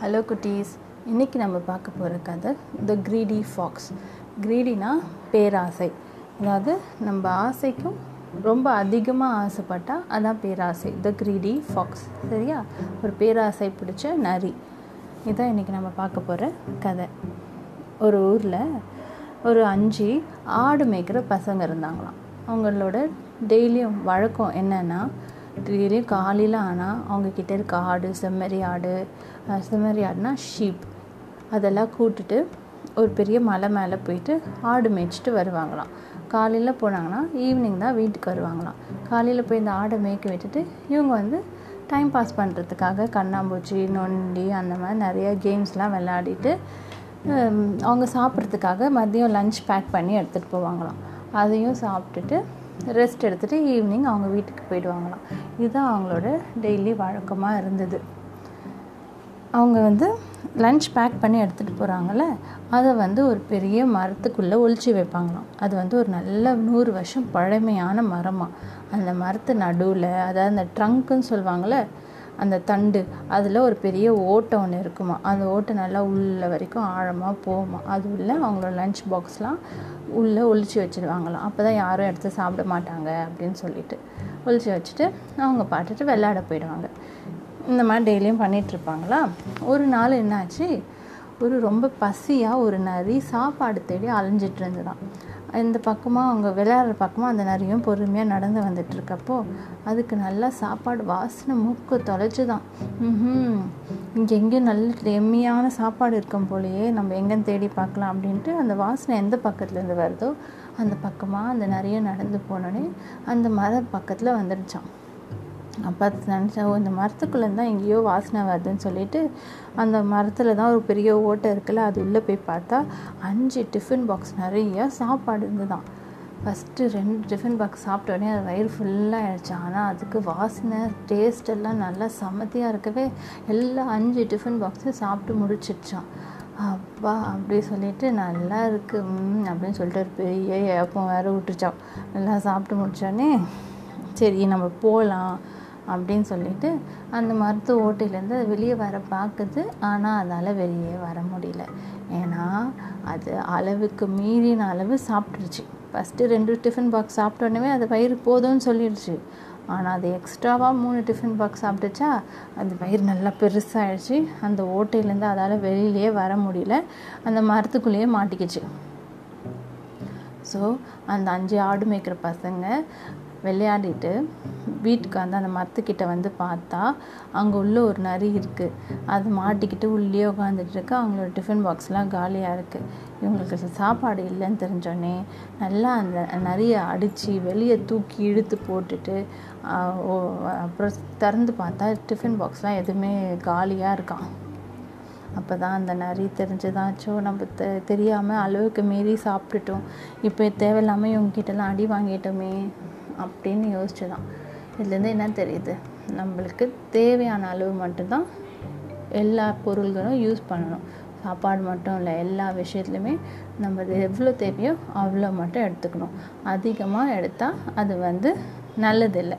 Hello குட்டீஸ். இன்றைக்கி நம்ம பார்க்க போகிற கதை த க்ரீடி ஃபாக்ஸ் க்ரீடினா பேராசை. அதாவது நம்ம ஆசைக்கும் ரொம்ப அதிகமாக ஆசைப்பட்டால் அதான் பேராசை த க்ரீடி ஃபாக்ஸ் சரியா? ஒரு பேராசை பிடிச்ச நரி. இதான் இன்றைக்கி நம்ம பார்க்க போகிற கதை. ஒரு ஊரில் ஒரு அஞ்சு ஆடு மேய்க்கிற பசங்க இருந்தாங்களாம். அவங்களோட டெய்லியும் வழக்கம் என்னென்னா டெய்லியும் காலையில் ஆனால் அவங்கக்கிட்ட இருக்க ஆடு செம்மறி ஆடு செம்மறி ஆடுனா ஷீப் அதெல்லாம் கூட்டுட்டு ஒரு பெரிய மலை மேலே போயிட்டு ஆடு மேய்ச்சிட்டு வருவாங்களாம். காலையில் போனாங்கன்னா ஈவினிங் தான் வீட்டுக்கு வருவாங்களாம். காலையில் போய் இந்த ஆடை மேய்க்க விட்டுட்டு இவங்க வந்து டைம் பாஸ் பண்ணுறதுக்காக கண்ணாம்பூச்சி நொண்டி அந்த மாதிரி நிறைய கேம்ஸ்லாம் விளையாடிட்டு அவங்க சாப்பிட்றதுக்காக மதியம் லஞ்ச் பேக் பண்ணி எடுத்துகிட்டு போவாங்களாம். அதையும் சாப்பிட்டுட்டு ரெஸ்ட் எடுத்துகிட்டு ஈவினிங் அவங்க வீட்டுக்கு போயிடுவாங்களாம். இதுதான் அவங்களோட டெய்லி வழக்கமாக இருந்தது. அவங்க வந்து லஞ்ச் பேக் பண்ணி எடுத்துகிட்டு போகிறாங்கல்ல அதை வந்து ஒரு பெரிய மரத்துக்குள்ளே ஒளிச்சு வைப்பாங்களாம். அது வந்து ஒரு நல்ல நூறு வருஷம் பழமையான மரமாக அந்த மரத்து நடுவில் அதாவது அந்த ட்ரங்க்குன்னு சொல்லுவாங்கள்ல அந்த தண்டு அதில் ஒரு பெரிய ஓட்டை ஒன்று இருக்குமா? அந்த ஓட்டை நல்லா உள்ள வரைக்கும் ஆழமாக போகுமா? அது உள்ள அவங்களோட லஞ்ச் பாக்ஸ்லாம் உள்ளே ஒழிச்சு வச்சுருவாங்களாம். அப்போ தான் யாரும் எடுத்து சாப்பிட மாட்டாங்க அப்படின்னு சொல்லிட்டு ஒழிச்சு வச்சுட்டு அவங்க பாட்டுட்டு விளையாட போயிடுவாங்க. இந்த மாதிரி டெய்லியும் பண்ணிகிட்ருப்பாங்களா ஒரு நாள் என்னாச்சு? ஒரு ரொம்ப பசியாக ஒரு நரி சாப்பாடு தேடி அலைஞ்சிட்டு இருந்துதான் இந்த பக்கமாக அவங்க விளையாடுற பக்கமாக அந்த நரியும் பொறுமையாக நடந்து வந்துட்டுருக்கப்போ அதுக்கு நல்லா சாப்பாடு வாசனை மூக்கு தொலைச்சி தான் இங்கே எங்கேயும் நல்ல எம்மியான சாப்பாடு இருக்கும் போலயே நம்ம எங்கேன்னு தேடி பார்க்கலாம் அப்படின்ட்டு அந்த வாசனை எந்த பக்கத்துலேருந்து வருதோ அந்த பக்கமாக அந்த நிறைய நடந்து போனோடனே அந்த மர பக்கத்தில் வந்துடுச்சான் பார்த்து நினச்சேன் ஓ இந்த மரத்துக்குள்ளே தான் எங்கேயோ வாசனை வருதுன்னு சொல்லிட்டு அந்த மரத்தில் தான் ஒரு பெரிய ஓட்டை இருக்குல்ல அது உள்ளே போய் பார்த்தா அஞ்சு டிஃபன் பாக்ஸ் நிறைய சாப்பாடு இருந்துதான். ஃபஸ்ட்டு ரெண்டு டிஃபன் பாக்ஸ் சாப்பிட்ட உடனே அது வயிறு ஃபுல்லாக ஆயிடுச்சு. ஆனால் அதுக்கு வாசனை டேஸ்ட் எல்லாம் நல்லா சமத்தியாக இருக்கவே எல்லா அஞ்சு டிஃபன் பாக்ஸும் சாப்பிட்டு முடிச்சிடுச்சான் அப்பா அப்படி சொல்லிட்டு நல்லா இருக்குது அப்படின்னு சொல்லிட்டு ஒரு பெரிய ஏப்பம் வேறு விட்டுருச்சான் நல்லா சாப்பிட்டு முடிச்சோடனே சரி நம்ம போகலாம் அப்படின்னு சொல்லிட்டு அந்த மருத்துவ ஓட்டையிலேருந்து அது வெளியே வர பார்க்குது. ஆனால் அதால் வெளியே வர முடியல. ஏன்னா அது அளவுக்கு மீறின அளவு சாப்பிட்டுருச்சு. ஃபஸ்ட்டு ரெண்டு டிஃபன் பாக்ஸ் சாப்பிட்டோன்னே அது வயிறு போதும்னு சொல்லிடுச்சு. ஆனால் அது எக்ஸ்ட்ராவாக மூணு டிஃபன் பாக்ஸ் சாப்பிட்டுச்சா அந்த வயிறு நல்லா பெருசாகிடுச்சு அந்த ஓட்டையிலேருந்து அதால் வெளியிலேயே வர முடியல. அந்த மரத்துக்குள்ளேயே மாட்டிக்கிச்சு. ஸோ அந்த அஞ்சு ஆடு மேய்க்கிற பசங்க விளையாடிட்டு வீட்டுக்கு வந்து அந்த மரத்துக்கிட்ட வந்து பார்த்தா அங்கே உள்ள ஒரு நரி இருக்குது அது மாட்டிக்கிட்டு உள்ளே உட்காந்துட்டுருக்கு அவங்களோட டிஃபன் பாக்ஸ்லாம் காலியாக இருக்குது இவங்களுக்கு சாப்பாடு இல்லைன்னு தெரிஞ்சோடனே நல்லா அந்த நரியை அடித்து வெளியே தூக்கி இழுத்து போட்டுட்டு ஓ- அப்புறம் திறந்து பார்த்தா டிஃபன் பாக்ஸ்லாம் எதுவுமே காலியாக இருக்கான். அப்போ தான் அந்த நரி தெரிஞ்சுதாச்சோ நம்ம தெ தெரியாமல் அளவுக்கு மீறி சாப்பிட்டுட்டோம். இப்போ தேவையில்லாமல் இவங்ககிட்டலாம் அடி வாங்கிட்டோமே. அப்படின்னு யோசிச்சுதான். இதுலேருந்து என்ன தெரியுது? நம்மளுக்கு தேவையான அளவு மட்டும்தான் எல்லா பொருள்களும் யூஸ் பண்ணணும். சாப்பாடு மட்டும் இல்லை எல்லா விஷயத்துலையுமே நம்ம எவ்வளோ தேவையோ அவ்வளோ மட்டும் எடுத்துக்கணும். அதிகமாக எடுத்தால் அது வந்து நல்லதில்லை.